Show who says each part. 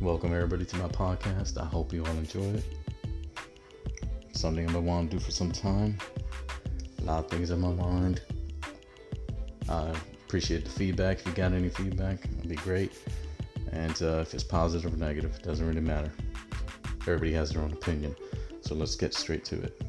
Speaker 1: Welcome everybody to my podcast. I hope you all enjoy it. Something I've been wanting to do for some time. A lot of things in my mind. I appreciate the feedback. If you got any feedback, it'd be great. And uh, if it's positive or negative, it doesn't really matter. Everybody has their own opinion. So let's get straight to it.